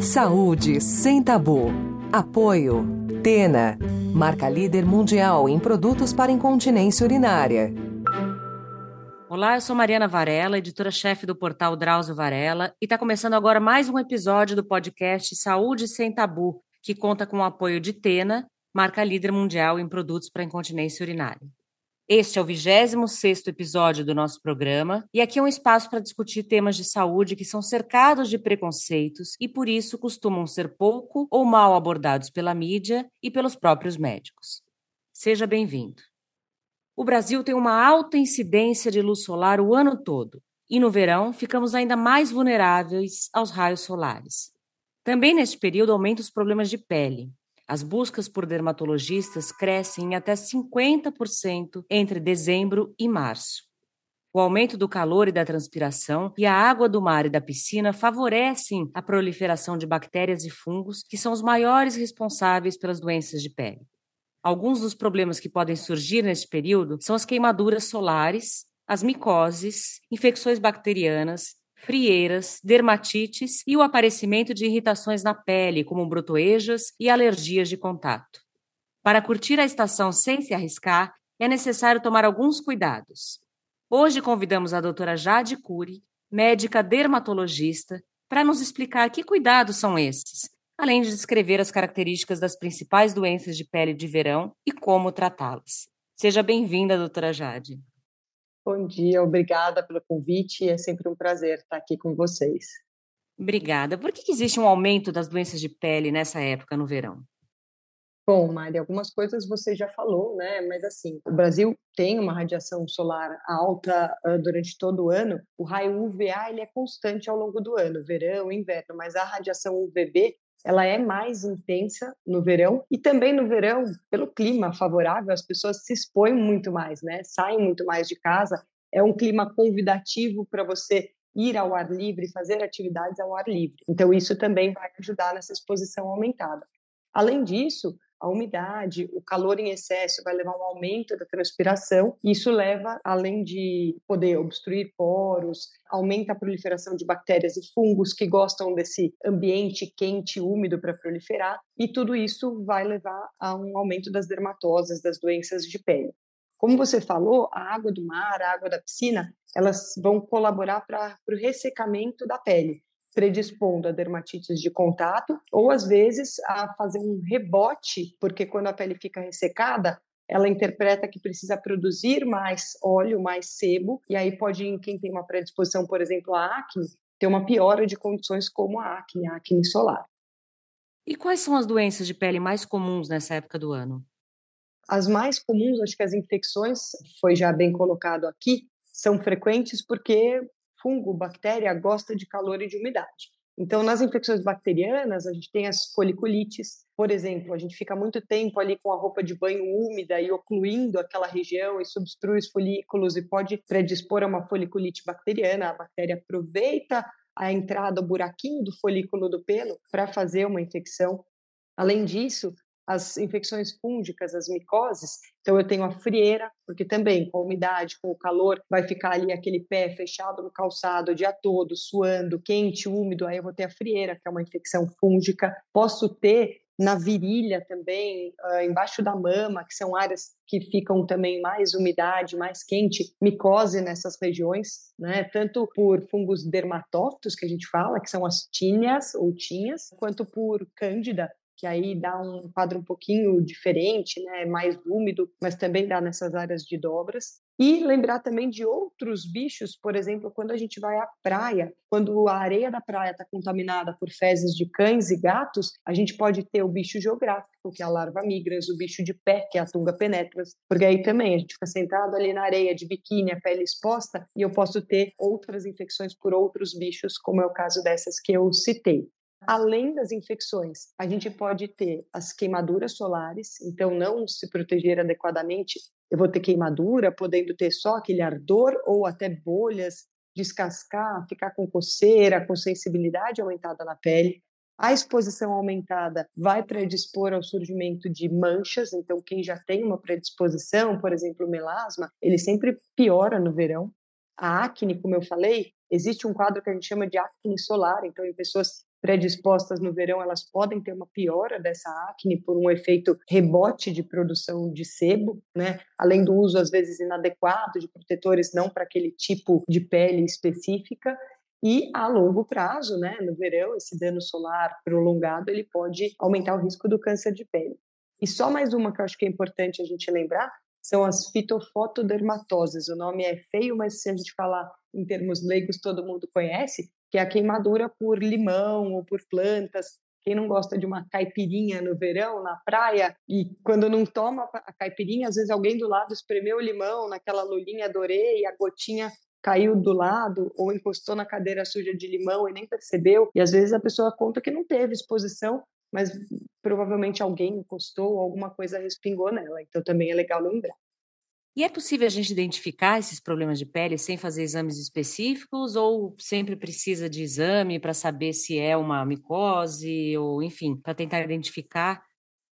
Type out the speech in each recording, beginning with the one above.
Saúde sem tabu. Apoio. Tena. Marca líder mundial em produtos para incontinência urinária. Olá, eu sou Mariana Varela, editora-chefe do portal Drauzio Varela, e está começando agora mais um episódio do podcast Saúde Sem Tabu, que conta com o apoio de Tena, marca líder mundial em produtos para incontinência urinária. Este é o 26º episódio do nosso programa e aqui é um espaço para discutir temas de saúde que são cercados de preconceitos e por isso costumam ser pouco ou mal abordados pela mídia e pelos próprios médicos. Seja bem-vindo. O Brasil tem uma alta incidência de luz solar o ano todo e no verão ficamos ainda mais vulneráveis aos raios solares. Também neste período aumentam os problemas de pele, as buscas por dermatologistas crescem em até 50% entre dezembro e março. O aumento do calor e da transpiração e a água do mar e da piscina favorecem a proliferação de bactérias e fungos, que são os maiores responsáveis pelas doenças de pele. Alguns dos problemas que podem surgir neste período são as queimaduras solares, as micoses, infecções bacterianas, frieiras, dermatites e o aparecimento de irritações na pele, como brotoejas e alergias de contato. Para curtir a estação sem se arriscar, é necessário tomar alguns cuidados. Hoje convidamos a doutora Jade Cury, médica dermatologista, para nos explicar que cuidados são esses, além de descrever as características das principais doenças de pele de verão e como tratá-las. Seja bem-vinda, doutora Jade. Bom dia, obrigada pelo convite. É sempre um prazer estar aqui com vocês. Obrigada. Por que existe um aumento das doenças de pele nessa época no verão? Bom, Mari, algumas coisas você já falou, né? Mas assim, o Brasil tem uma radiação solar alta uh, durante todo o ano. O raio UVA ele é constante ao longo do ano, verão, inverno, mas a radiação UVB ela é mais intensa no verão e também no verão, pelo clima favorável, as pessoas se expõem muito mais, né? Saem muito mais de casa. É um clima convidativo para você ir ao ar livre, fazer atividades ao ar livre. Então isso também vai ajudar nessa exposição aumentada. Além disso, a umidade, o calor em excesso vai levar a um aumento da transpiração. Isso leva, além de poder obstruir poros, aumenta a proliferação de bactérias e fungos que gostam desse ambiente quente, úmido para proliferar, e tudo isso vai levar a um aumento das dermatoses, das doenças de pele. Como você falou, a água do mar, a água da piscina, elas vão colaborar para o ressecamento da pele predispondo a dermatites de contato, ou às vezes a fazer um rebote, porque quando a pele fica ressecada, ela interpreta que precisa produzir mais óleo, mais sebo, e aí pode, quem tem uma predisposição, por exemplo, à acne, ter uma piora de condições como a acne, a acne solar. E quais são as doenças de pele mais comuns nessa época do ano? As mais comuns, acho que as infecções, foi já bem colocado aqui, são frequentes porque fungo, bactéria, gosta de calor e de umidade. Então, nas infecções bacterianas, a gente tem as foliculites, por exemplo, a gente fica muito tempo ali com a roupa de banho úmida e ocluindo aquela região, e obstrui os folículos e pode predispor a uma foliculite bacteriana. A bactéria aproveita a entrada, o buraquinho do folículo do pelo para fazer uma infecção. Além disso, as infecções fúngicas, as micoses. Então, eu tenho a frieira, porque também com a umidade, com o calor, vai ficar ali aquele pé fechado no calçado o dia todo, suando, quente, úmido. Aí eu vou ter a frieira, que é uma infecção fúngica. Posso ter na virilha também, uh, embaixo da mama, que são áreas que ficam também mais umidade, mais quente, micose nessas regiões, né? Tanto por fungos dermatófitos, que a gente fala, que são as tíneas ou tinhas, quanto por cândida, que aí dá um quadro um pouquinho diferente, né, mais úmido, mas também dá nessas áreas de dobras. E lembrar também de outros bichos, por exemplo, quando a gente vai à praia, quando a areia da praia está contaminada por fezes de cães e gatos, a gente pode ter o bicho geográfico, que é a larva migras, o bicho de pé, que é a tunga penetras, porque aí também a gente fica sentado ali na areia de biquíni, a pele exposta, e eu posso ter outras infecções por outros bichos, como é o caso dessas que eu citei. Além das infecções, a gente pode ter as queimaduras solares, então não se proteger adequadamente, eu vou ter queimadura, podendo ter só aquele ardor ou até bolhas, descascar, ficar com coceira, com sensibilidade aumentada na pele. A exposição aumentada vai predispor ao surgimento de manchas, então quem já tem uma predisposição, por exemplo, melasma, ele sempre piora no verão. A acne, como eu falei, existe um quadro que a gente chama de acne solar, então em pessoas predispostas no verão, elas podem ter uma piora dessa acne por um efeito rebote de produção de sebo, né? Além do uso às vezes inadequado de protetores não para aquele tipo de pele específica. E a longo prazo, né, no verão, esse dano solar prolongado, ele pode aumentar o risco do câncer de pele. E só mais uma que eu acho que é importante a gente lembrar, são as fitofotodermatoses. O nome é feio, mas se a gente falar em termos leigos, todo mundo conhece, que é a queimadura por limão ou por plantas. Quem não gosta de uma caipirinha no verão, na praia, e quando não toma a caipirinha, às vezes alguém do lado espremeu o limão naquela lulinha adorei, e a gotinha caiu do lado ou encostou na cadeira suja de limão e nem percebeu. E às vezes a pessoa conta que não teve exposição, mas provavelmente alguém encostou, alguma coisa respingou nela. Então também é legal lembrar. E é possível a gente identificar esses problemas de pele sem fazer exames específicos ou sempre precisa de exame para saber se é uma micose ou, enfim, para tentar identificar?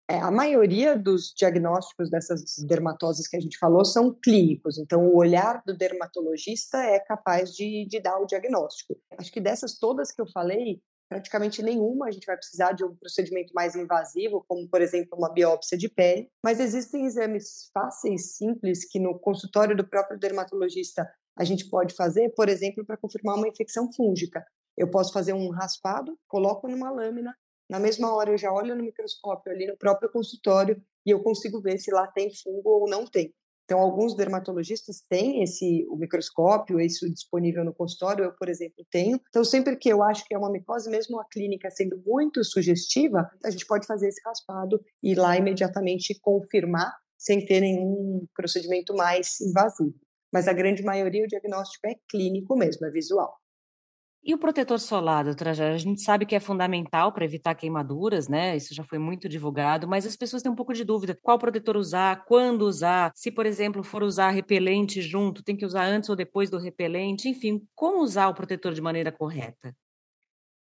É, a maioria dos diagnósticos dessas dermatoses que a gente falou são clínicos, então o olhar do dermatologista é capaz de, de dar o diagnóstico. Acho que dessas todas que eu falei, praticamente nenhuma a gente vai precisar de um procedimento mais invasivo, como, por exemplo, uma biópsia de pele, mas existem exames fáceis, simples, que no consultório do próprio dermatologista a gente pode fazer, por exemplo, para confirmar uma infecção fúngica. Eu posso fazer um raspado, coloco numa lâmina, na mesma hora eu já olho no microscópio ali no próprio consultório e eu consigo ver se lá tem fungo ou não tem. Então, alguns dermatologistas têm esse o microscópio, isso disponível no consultório, eu, por exemplo, tenho. Então, sempre que eu acho que é uma micose, mesmo a clínica sendo muito sugestiva, a gente pode fazer esse raspado e ir lá imediatamente confirmar sem ter nenhum procedimento mais invasivo. Mas a grande maioria, o diagnóstico é clínico mesmo, é visual. E o protetor solar, doutora a gente sabe que é fundamental para evitar queimaduras, né? Isso já foi muito divulgado, mas as pessoas têm um pouco de dúvida. Qual protetor usar, quando usar, se, por exemplo, for usar repelente junto, tem que usar antes ou depois do repelente, enfim, como usar o protetor de maneira correta?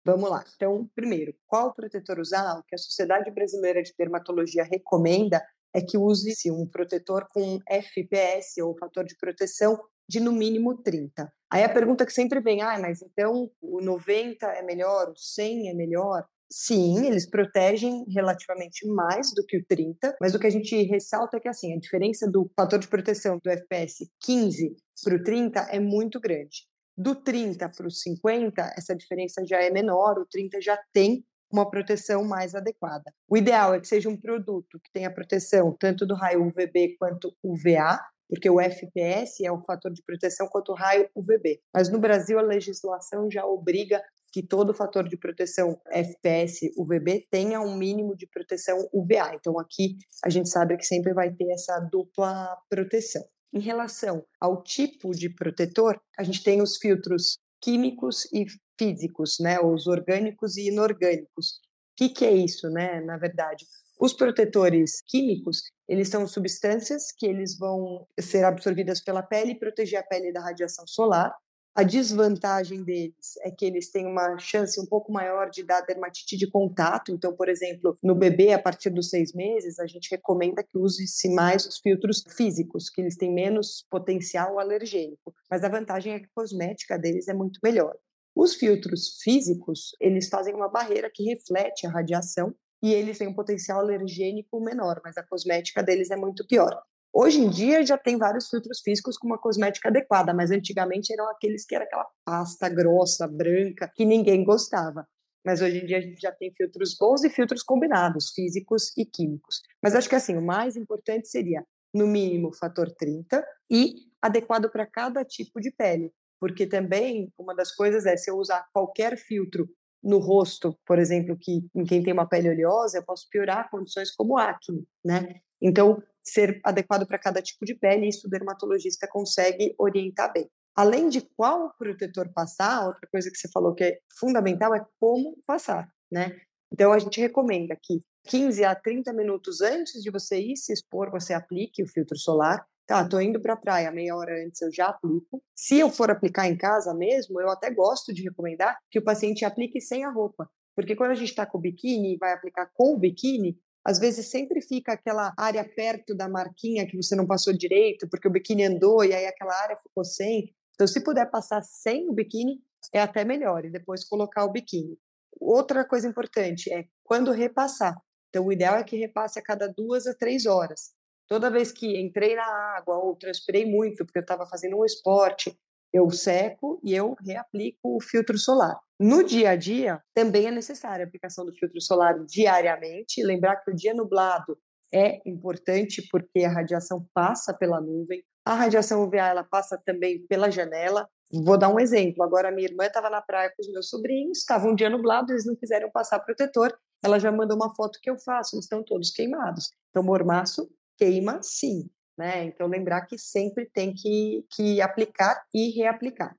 Vamos lá. Então, primeiro, qual protetor usar? O que a Sociedade Brasileira de Dermatologia recomenda é que use-se um protetor com FPS, ou fator de proteção, de no mínimo 30. Aí a pergunta que sempre vem, ah, mas então o 90 é melhor, o 100 é melhor? Sim, eles protegem relativamente mais do que o 30, mas o que a gente ressalta é que assim, a diferença do fator de proteção do FPS 15 para o 30 é muito grande. Do 30 para o 50, essa diferença já é menor, o 30 já tem uma proteção mais adequada. O ideal é que seja um produto que tenha proteção tanto do raio UVB quanto UVA, porque o FPS é um fator de proteção contra o raio UVB. Mas no Brasil a legislação já obriga que todo fator de proteção FPS UVB tenha um mínimo de proteção UVA. Então aqui a gente sabe que sempre vai ter essa dupla proteção. Em relação ao tipo de protetor, a gente tem os filtros químicos e físicos, né, os orgânicos e inorgânicos. O que, que é isso, né, na verdade? Os protetores químicos, eles são substâncias que eles vão ser absorvidas pela pele e proteger a pele da radiação solar. A desvantagem deles é que eles têm uma chance um pouco maior de dar dermatite de contato. Então, por exemplo, no bebê, a partir dos seis meses, a gente recomenda que use-se mais os filtros físicos, que eles têm menos potencial alergênico. Mas a vantagem é que a cosmética deles é muito melhor. Os filtros físicos, eles fazem uma barreira que reflete a radiação e eles têm um potencial alergênico menor, mas a cosmética deles é muito pior. Hoje em dia já tem vários filtros físicos com uma cosmética adequada, mas antigamente eram aqueles que era aquela pasta grossa, branca, que ninguém gostava. Mas hoje em dia a gente já tem filtros bons e filtros combinados, físicos e químicos. Mas acho que assim, o mais importante seria, no mínimo, fator 30 e adequado para cada tipo de pele. Porque também uma das coisas é se eu usar qualquer filtro no rosto, por exemplo, que em quem tem uma pele oleosa, eu posso piorar condições como acne, né? Então, ser adequado para cada tipo de pele, isso o dermatologista consegue orientar bem. Além de qual protetor passar, outra coisa que você falou que é fundamental é como passar, né? Então, a gente recomenda que 15 a 30 minutos antes de você ir se expor, você aplique o filtro solar tá, tô indo para a praia meia hora antes, eu já aplico. Se eu for aplicar em casa mesmo, eu até gosto de recomendar que o paciente aplique sem a roupa. Porque quando a gente está com o biquíni e vai aplicar com o biquíni, às vezes sempre fica aquela área perto da marquinha que você não passou direito, porque o biquíni andou e aí aquela área ficou sem. Então, se puder passar sem o biquíni, é até melhor, e depois colocar o biquíni. outra coisa importante é quando repassar. Então, o ideal é que repasse a cada duas a três horas. Toda vez que entrei na água ou transpirei muito, porque eu estava fazendo um esporte, eu seco e eu reaplico o filtro solar. No dia a dia, também é necessária a aplicação do filtro solar diariamente. Lembrar que o dia nublado é importante porque a radiação passa pela nuvem. A radiação UVA ela passa também pela janela. Vou dar um exemplo. Agora, minha irmã estava na praia com os meus sobrinhos, estava um dia nublado, eles não quiseram passar protetor. Ela já mandou uma foto que eu faço, eles estão todos queimados. Então, mormaço queima sim, né? Então, lembrar que sempre tem que, que aplicar e reaplicar.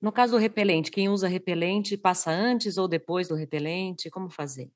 No caso do repelente, quem usa repelente passa antes ou depois do repelente? Como fazer?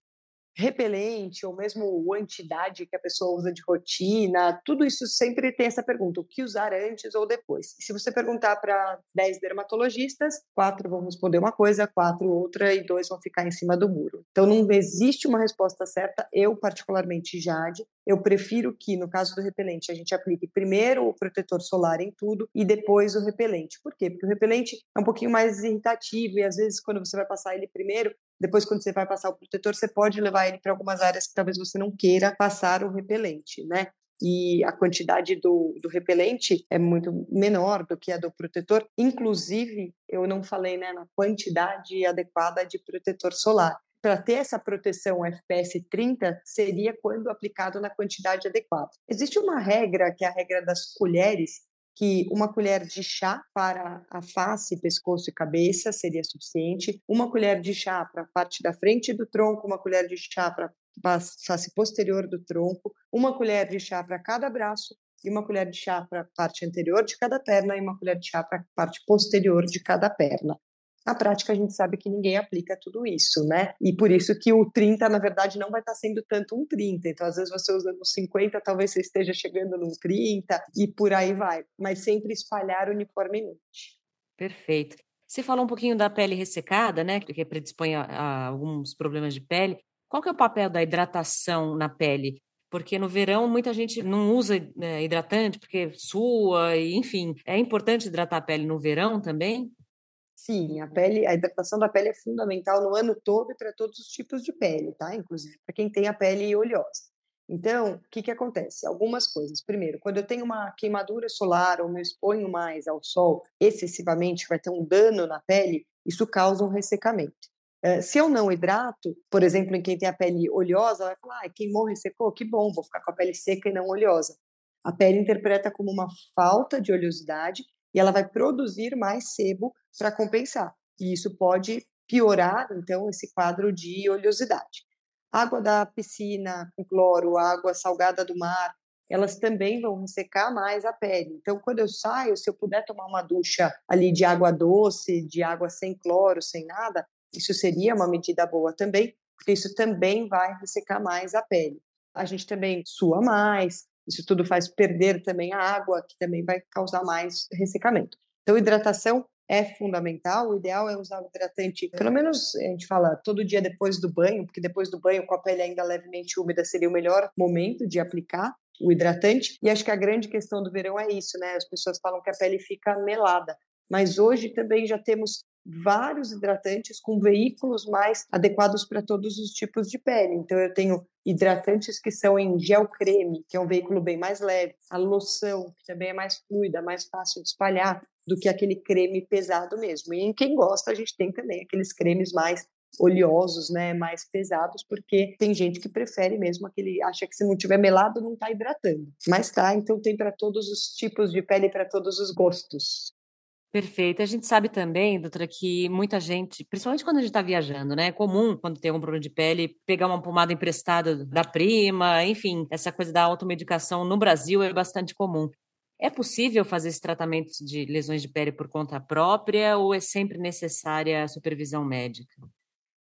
Repelente ou mesmo o antidade que a pessoa usa de rotina, tudo isso sempre tem essa pergunta: o que usar antes ou depois? Se você perguntar para 10 dermatologistas, quatro vão responder uma coisa, quatro outra e dois vão ficar em cima do muro. Então não existe uma resposta certa. Eu, particularmente, Jade, eu prefiro que, no caso do repelente, a gente aplique primeiro o protetor solar em tudo e depois o repelente. Por quê? Porque o repelente é um pouquinho mais irritativo e às vezes quando você vai passar ele primeiro, depois, quando você vai passar o protetor, você pode levar ele para algumas áreas que talvez você não queira passar o repelente, né? E a quantidade do, do repelente é muito menor do que a do protetor. Inclusive, eu não falei né, na quantidade adequada de protetor solar para ter essa proteção FPS 30 seria quando aplicado na quantidade adequada. Existe uma regra, que é a regra das colheres, que uma colher de chá para a face, pescoço e cabeça seria suficiente, uma colher de chá para a parte da frente do tronco, uma colher de chá para a face posterior do tronco, uma colher de chá para cada braço e uma colher de chá para a parte anterior de cada perna e uma colher de chá para a parte posterior de cada perna. Na prática, a gente sabe que ninguém aplica tudo isso, né? E por isso que o 30, na verdade, não vai estar sendo tanto um 30. Então, às vezes, você usando 50, talvez você esteja chegando num 30 e por aí vai. Mas sempre espalhar uniformemente. Perfeito. Você falou um pouquinho da pele ressecada, né? Que predispõe a, a alguns problemas de pele. Qual que é o papel da hidratação na pele? porque no verão muita gente não usa né, hidratante porque sua, enfim. É importante hidratar a pele no verão também? Sim, a pele, a hidratação da pele é fundamental no ano todo e para todos os tipos de pele, tá? Inclusive para quem tem a pele oleosa. Então, o que, que acontece? Algumas coisas. Primeiro, quando eu tenho uma queimadura solar ou me exponho mais ao sol excessivamente, vai ter um dano na pele, isso causa um ressecamento. Uh, se eu não hidrato, por exemplo, em quem tem a pele oleosa, vai falar, ah, queimou, ressecou, que bom, vou ficar com a pele seca e não oleosa. A pele interpreta como uma falta de oleosidade e ela vai produzir mais sebo para compensar. E isso pode piorar, então, esse quadro de oleosidade. Água da piscina com cloro, água salgada do mar, elas também vão ressecar mais a pele. Então, quando eu saio, se eu puder tomar uma ducha ali de água doce, de água sem cloro, sem nada, isso seria uma medida boa também, porque isso também vai ressecar mais a pele. A gente também sua mais, isso tudo faz perder também a água, que também vai causar mais ressecamento. Então, hidratação é fundamental. O ideal é usar o hidratante, pelo menos a gente fala todo dia depois do banho, porque depois do banho, com a pele ainda levemente úmida, seria o melhor momento de aplicar o hidratante. E acho que a grande questão do verão é isso, né? As pessoas falam que a pele fica melada, mas hoje também já temos vários hidratantes com veículos mais adequados para todos os tipos de pele. Então eu tenho hidratantes que são em gel creme, que é um veículo bem mais leve, a loção, que também é mais fluida, mais fácil de espalhar do que aquele creme pesado mesmo. E em quem gosta, a gente tem também aqueles cremes mais oleosos, né, mais pesados, porque tem gente que prefere mesmo aquele, acha que se não tiver melado não está hidratando. Mas tá, então tem para todos os tipos de pele, para todos os gostos. Perfeito. A gente sabe também, doutora, que muita gente, principalmente quando a gente está viajando, né? É comum, quando tem algum problema de pele, pegar uma pomada emprestada da prima, enfim, essa coisa da automedicação no Brasil é bastante comum. É possível fazer esse tratamento de lesões de pele por conta própria ou é sempre necessária a supervisão médica?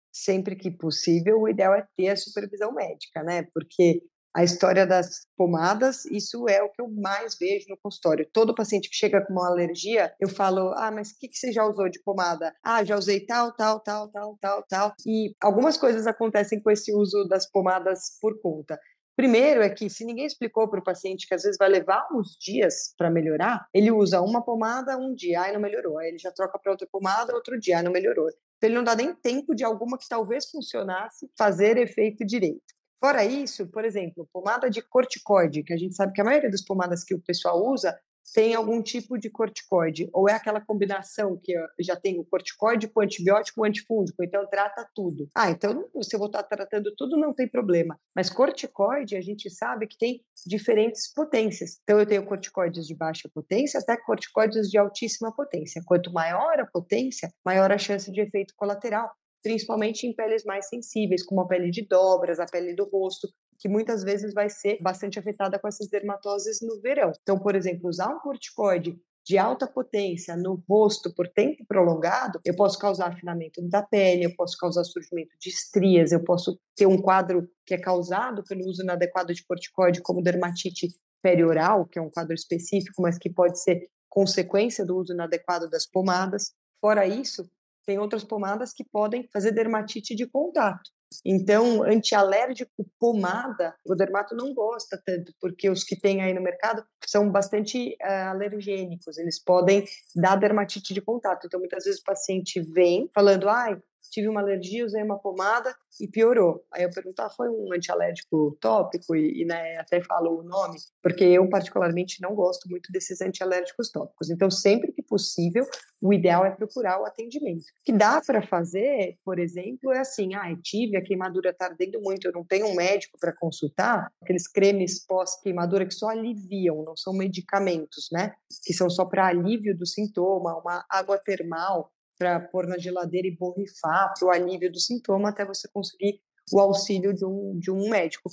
Sempre que possível, o ideal é ter a supervisão médica, né? Porque a história das pomadas, isso é o que eu mais vejo no consultório. Todo paciente que chega com uma alergia, eu falo: ah, mas o que, que você já usou de pomada? Ah, já usei tal, tal, tal, tal, tal, tal. E algumas coisas acontecem com esse uso das pomadas por conta. Primeiro é que se ninguém explicou para o paciente que às vezes vai levar uns dias para melhorar, ele usa uma pomada um dia, aí não melhorou, aí ele já troca para outra pomada outro dia, aí não melhorou. Então ele não dá nem tempo de alguma que talvez funcionasse fazer efeito direito. Fora isso, por exemplo, pomada de corticoide, que a gente sabe que a maioria das pomadas que o pessoal usa tem algum tipo de corticoide, ou é aquela combinação que já tem o corticoide com antibiótico, antifúngico, então trata tudo. Ah, então eu vou estar tratando tudo, não tem problema. Mas corticoide, a gente sabe que tem diferentes potências. Então eu tenho corticoides de baixa potência até corticoides de altíssima potência. Quanto maior a potência, maior a chance de efeito colateral principalmente em peles mais sensíveis, como a pele de dobras, a pele do rosto, que muitas vezes vai ser bastante afetada com essas dermatoses no verão. Então, por exemplo, usar um corticoide de alta potência no rosto por tempo prolongado, eu posso causar afinamento da pele, eu posso causar surgimento de estrias, eu posso ter um quadro que é causado pelo uso inadequado de corticoide, como dermatite perioral, que é um quadro específico, mas que pode ser consequência do uso inadequado das pomadas. Fora isso, tem outras pomadas que podem fazer dermatite de contato. Então, antialérgico pomada, o dermato não gosta tanto, porque os que tem aí no mercado são bastante uh, alergênicos, eles podem dar dermatite de contato. Então, muitas vezes o paciente vem falando, ai, tive uma alergia, usei uma pomada e piorou. Aí eu pergunto, ah, foi um antialérgico tópico? E, e né, até falo o nome, porque eu particularmente não gosto muito desses antialérgicos tópicos. Então, sempre que possível, o ideal é procurar o atendimento. O que dá para fazer, por exemplo, é assim, ah, tive, a queimadura está ardendo muito, eu não tenho um médico para consultar, aqueles cremes pós-queimadura que só aliviam, não são medicamentos, né? Que são só para alívio do sintoma, uma água termal, para pôr na geladeira e borrifar para o alívio do sintoma até você conseguir o auxílio de um, de um médico.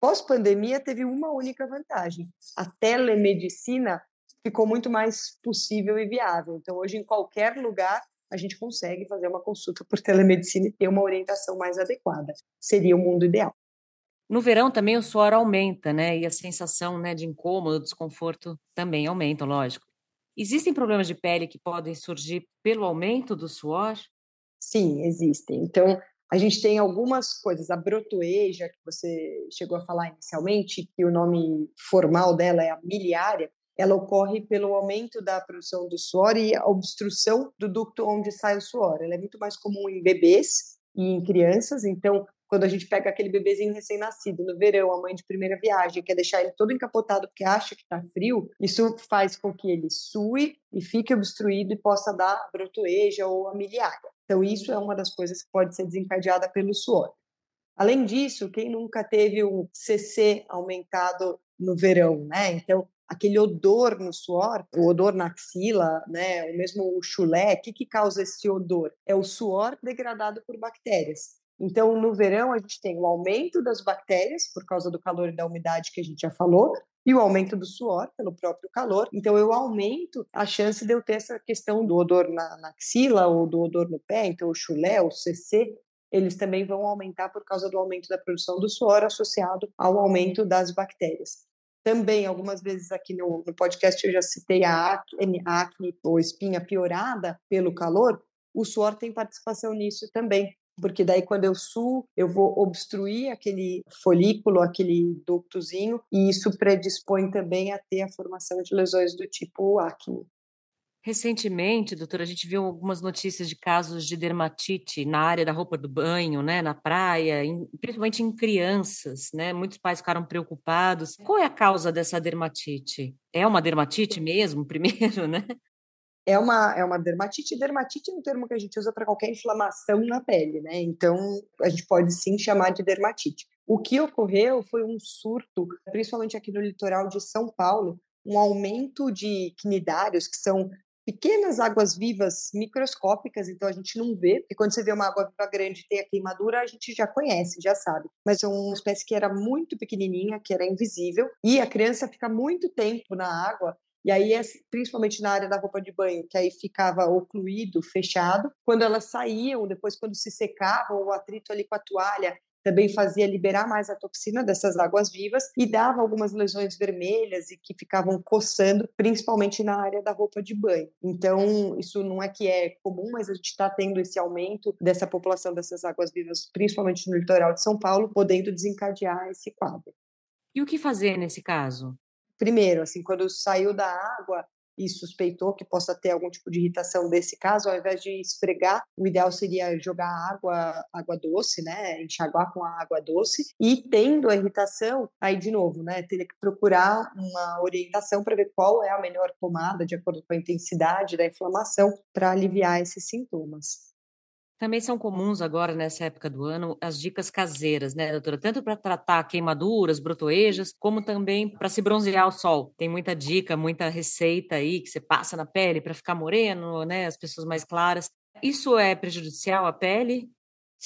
Pós-pandemia, teve uma única vantagem: a telemedicina ficou muito mais possível e viável. Então, hoje, em qualquer lugar, a gente consegue fazer uma consulta por telemedicina e ter uma orientação mais adequada. Seria o mundo ideal. No verão também o suor aumenta, né? E a sensação né, de incômodo, desconforto também aumenta, lógico. Existem problemas de pele que podem surgir pelo aumento do suor? Sim, existem. Então, a gente tem algumas coisas. A brotoeja, que você chegou a falar inicialmente, que o nome formal dela é a miliária, ela ocorre pelo aumento da produção do suor e a obstrução do ducto onde sai o suor. Ela é muito mais comum em bebês e em crianças, então quando a gente pega aquele bebezinho recém-nascido no verão, a mãe de primeira viagem, quer deixar ele todo encapotado porque acha que está frio, isso faz com que ele sue e fique obstruído e possa dar brotoeja ou amiliária. Então, isso é uma das coisas que pode ser desencadeada pelo suor. Além disso, quem nunca teve um CC aumentado no verão, né? Então, aquele odor no suor, o odor na axila, né? O mesmo o chulé, o que, que causa esse odor? É o suor degradado por bactérias. Então, no verão, a gente tem o aumento das bactérias, por causa do calor e da umidade que a gente já falou, e o aumento do suor pelo próprio calor. Então, eu aumento a chance de eu ter essa questão do odor na, na axila ou do odor no pé. Então, o chulé, o CC, eles também vão aumentar por causa do aumento da produção do suor associado ao aumento das bactérias. Também, algumas vezes aqui no, no podcast, eu já citei a acne, acne ou espinha piorada pelo calor. O suor tem participação nisso também porque daí quando eu suo, eu vou obstruir aquele folículo, aquele ductozinho, e isso predispõe também a ter a formação de lesões do tipo acne. Recentemente, doutora, a gente viu algumas notícias de casos de dermatite na área da roupa do banho, né, na praia, em, principalmente em crianças, né? Muitos pais ficaram preocupados. Qual é a causa dessa dermatite? É uma dermatite mesmo, primeiro, né? É uma, é uma dermatite. Dermatite é um termo que a gente usa para qualquer inflamação na pele, né? Então, a gente pode sim chamar de dermatite. O que ocorreu foi um surto, principalmente aqui no litoral de São Paulo, um aumento de quinidários, que são pequenas águas vivas microscópicas, então a gente não vê, porque quando você vê uma água viva grande e tem a queimadura, a gente já conhece, já sabe. Mas é uma espécie que era muito pequenininha, que era invisível, e a criança fica muito tempo na água e aí, principalmente na área da roupa de banho, que aí ficava ocluído, fechado. Quando elas saíam, depois quando se secavam, o atrito ali com a toalha também fazia liberar mais a toxina dessas águas vivas e dava algumas lesões vermelhas e que ficavam coçando, principalmente na área da roupa de banho. Então, isso não é que é comum, mas a gente está tendo esse aumento dessa população dessas águas vivas, principalmente no litoral de São Paulo, podendo desencadear esse quadro. E o que fazer nesse caso? Primeiro, assim, quando saiu da água, e suspeitou que possa ter algum tipo de irritação desse caso, ao invés de esfregar, o ideal seria jogar água, água doce, né, enxaguar com a água doce e tendo a irritação, aí de novo, né, teria que procurar uma orientação para ver qual é a melhor pomada de acordo com a intensidade da inflamação para aliviar esses sintomas. Também são comuns agora, nessa época do ano, as dicas caseiras, né, doutora? Tanto para tratar queimaduras, brotoejas, como também para se bronzear ao sol. Tem muita dica, muita receita aí que você passa na pele para ficar moreno, né? As pessoas mais claras. Isso é prejudicial à pele?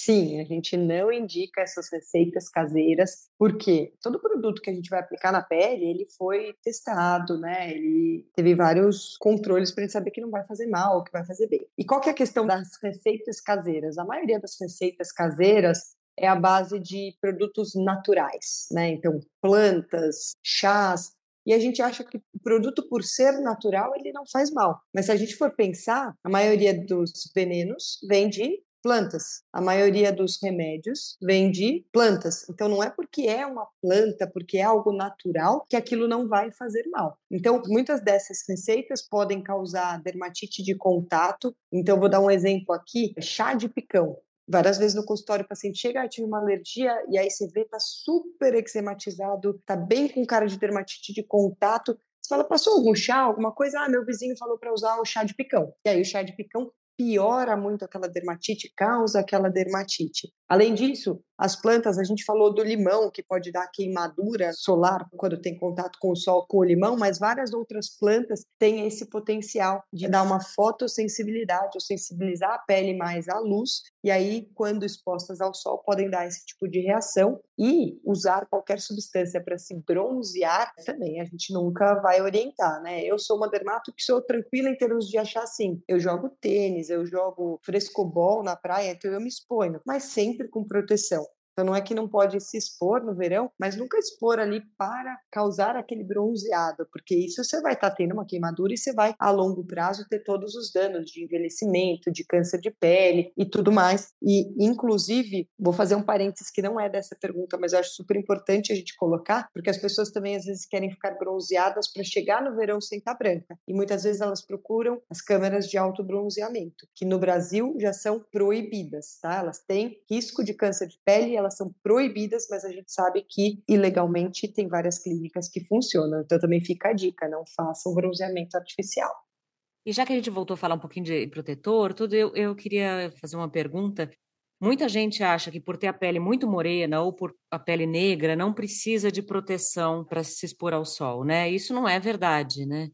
Sim, a gente não indica essas receitas caseiras, porque todo produto que a gente vai aplicar na pele, ele foi testado, né? Ele teve vários controles para a gente saber que não vai fazer mal, que vai fazer bem. E qual que é a questão das receitas caseiras? A maioria das receitas caseiras é a base de produtos naturais, né? Então, plantas, chás, e a gente acha que o produto, por ser natural, ele não faz mal. Mas se a gente for pensar, a maioria dos venenos vem de plantas. A maioria dos remédios vem de plantas. Então não é porque é uma planta, porque é algo natural, que aquilo não vai fazer mal. Então muitas dessas receitas podem causar dermatite de contato. Então vou dar um exemplo aqui, chá de picão. Várias vezes no consultório o paciente chega, ah, tive uma alergia, e aí você vê, tá super eczematizado, tá bem com cara de dermatite de contato. Você fala, passou algum chá, alguma coisa? Ah, meu vizinho falou para usar o chá de picão. E aí o chá de picão piora muito aquela dermatite, causa aquela dermatite. Além disso, as plantas, a gente falou do limão, que pode dar queimadura solar quando tem contato com o sol com o limão, mas várias outras plantas têm esse potencial de dar uma fotossensibilidade, ou sensibilizar a pele mais à luz, e aí, quando expostas ao sol, podem dar esse tipo de reação. E usar qualquer substância para se bronzear também a gente nunca vai orientar, né? Eu sou uma dermato que sou tranquila em termos de achar assim, eu jogo tênis, eu jogo frescobol na praia, então eu me exponho, mas sempre sempre com proteção. Então não é que não pode se expor no verão, mas nunca expor ali para causar aquele bronzeado, porque isso você vai estar tá tendo uma queimadura e você vai a longo prazo ter todos os danos de envelhecimento, de câncer de pele e tudo mais. E inclusive, vou fazer um parênteses que não é dessa pergunta, mas eu acho super importante a gente colocar, porque as pessoas também às vezes querem ficar bronzeadas para chegar no verão sem estar tá branca. E muitas vezes elas procuram as câmeras de alto bronzeamento, que no Brasil já são proibidas, tá? Elas têm risco de câncer de pele, elas elas são proibidas, mas a gente sabe que ilegalmente tem várias clínicas que funcionam. Então também fica a dica, não façam bronzeamento artificial. E já que a gente voltou a falar um pouquinho de protetor, tudo, eu, eu queria fazer uma pergunta. Muita gente acha que por ter a pele muito morena ou por a pele negra não precisa de proteção para se expor ao sol, né? Isso não é verdade, né?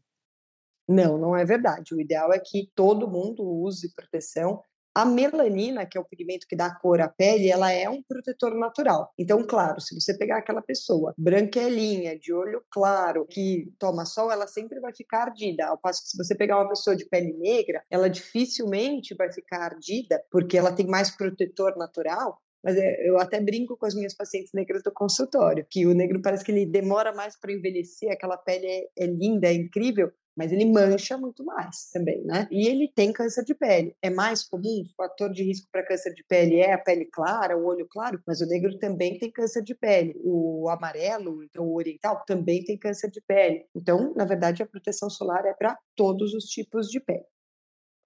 Não, não é verdade. O ideal é que todo mundo use proteção. A melanina, que é o pigmento que dá cor à pele, ela é um protetor natural. Então, claro, se você pegar aquela pessoa branquelinha, de olho claro, que toma sol, ela sempre vai ficar ardida. Ao passo que se você pegar uma pessoa de pele negra, ela dificilmente vai ficar ardida, porque ela tem mais protetor natural, mas é, eu até brinco com as minhas pacientes negras do consultório, que o negro parece que ele demora mais para envelhecer, aquela pele é, é linda, é incrível, mas ele mancha muito mais também, né? E ele tem câncer de pele. É mais comum, o fator de risco para câncer de pele é a pele clara, o olho claro, mas o negro também tem câncer de pele. O amarelo, então o oriental, também tem câncer de pele. Então, na verdade, a proteção solar é para todos os tipos de pele.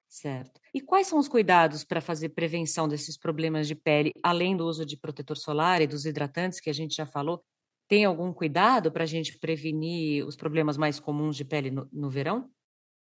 Certo. E quais são os cuidados para fazer prevenção desses problemas de pele, além do uso de protetor solar e dos hidratantes que a gente já falou? Tem algum cuidado para a gente prevenir os problemas mais comuns de pele no, no verão?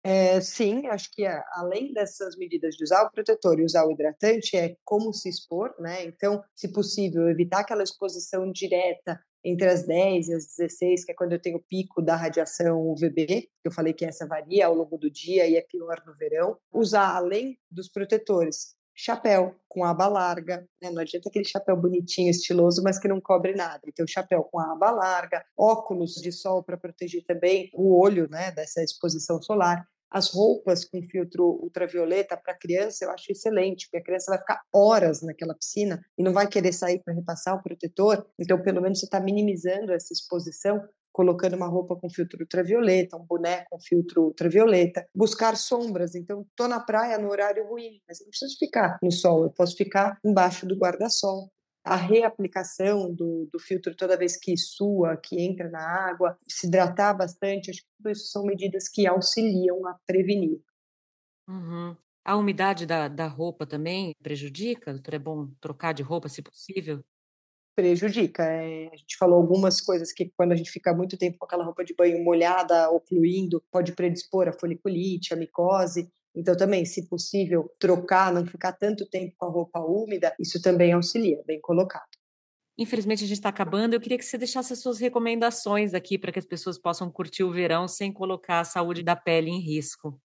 É, sim, acho que é, além dessas medidas de usar o protetor e usar o hidratante, é como se expor, né? Então, se possível, evitar aquela exposição direta entre as 10 e as 16, que é quando eu tenho o pico da radiação UVB, que eu falei que essa varia ao longo do dia e é pior no verão. Usar, além dos protetores, chapéu com aba larga, né? não adianta aquele chapéu bonitinho, estiloso, mas que não cobre nada. Então, chapéu com aba larga, óculos de sol para proteger também o olho né, dessa exposição solar. As roupas com filtro ultravioleta para criança eu acho excelente, porque a criança vai ficar horas naquela piscina e não vai querer sair para repassar o protetor. Então, pelo menos você está minimizando essa exposição colocando uma roupa com filtro ultravioleta, um boneco com filtro ultravioleta, buscar sombras. Então, estou na praia no horário ruim, mas não preciso ficar no sol, eu posso ficar embaixo do guarda-sol. a reaplicação do, do filtro toda vez que sua, que entra na água, se hidratar bastante, acho que tudo isso são medidas que auxiliam a prevenir. Uhum. A umidade da, da roupa também prejudica? É bom trocar de roupa, se possível? Prejudica. É, a gente falou algumas coisas que, quando a gente fica muito tempo com aquela roupa de banho molhada ou fluindo, pode predispor a foliculite, a micose. Então, também, se possível, trocar, não ficar tanto tempo com a roupa úmida, isso também auxilia, bem colocado. Infelizmente, a gente está acabando. Eu queria que você deixasse as suas recomendações aqui para que as pessoas possam curtir o verão sem colocar a saúde da pele em risco.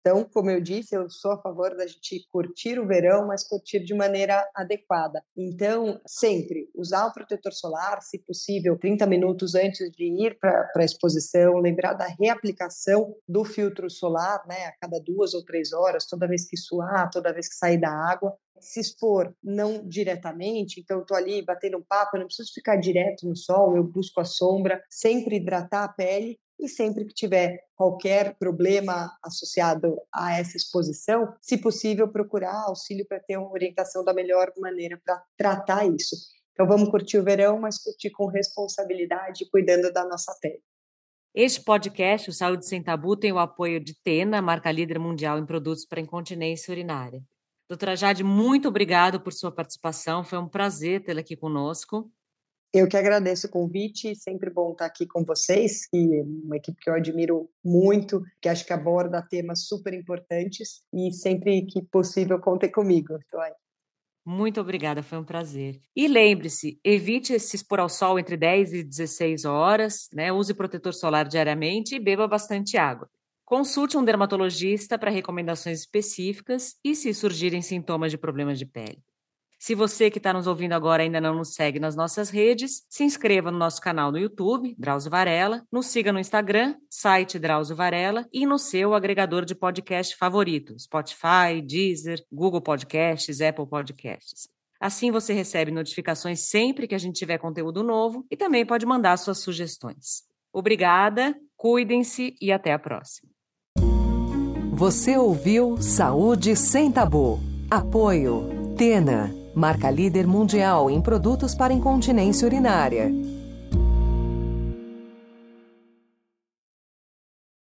Então, como eu disse, eu sou a favor da gente curtir o verão, mas curtir de maneira adequada. Então, sempre usar o protetor solar, se possível, 30 minutos antes de ir para a exposição, lembrar da reaplicação do filtro solar, né, a cada duas ou três horas, toda vez que suar, toda vez que sair da água, se expor não diretamente, então estou ali batendo um papo, eu não preciso ficar direto no sol, eu busco a sombra, sempre hidratar a pele e sempre que tiver qualquer problema associado a essa exposição, se possível, procurar auxílio para ter uma orientação da melhor maneira para tratar isso. Então vamos curtir o verão, mas curtir com responsabilidade, cuidando da nossa pele. Este podcast, o Saúde Sem Tabu, tem o apoio de Tena, marca líder mundial em produtos para incontinência urinária. Doutora Jade, muito obrigado por sua participação. Foi um prazer tê-la aqui conosco. Eu que agradeço o convite, sempre bom estar aqui com vocês, e uma equipe que eu admiro muito, que acho que aborda temas super importantes e sempre que possível contem comigo. Muito obrigada, foi um prazer. E lembre-se, evite se expor ao sol entre 10 e 16 horas, né? Use protetor solar diariamente e beba bastante água. Consulte um dermatologista para recomendações específicas e se surgirem sintomas de problemas de pele. Se você que está nos ouvindo agora ainda não nos segue nas nossas redes, se inscreva no nosso canal no YouTube, Drauzio Varela, nos siga no Instagram, site Drauzio Varela e no seu agregador de podcast favorito, Spotify, Deezer, Google Podcasts, Apple Podcasts. Assim você recebe notificações sempre que a gente tiver conteúdo novo e também pode mandar suas sugestões. Obrigada, cuidem-se e até a próxima. Você ouviu Saúde Sem Tabu. Apoio Tena marca líder mundial em produtos para incontinência urinária.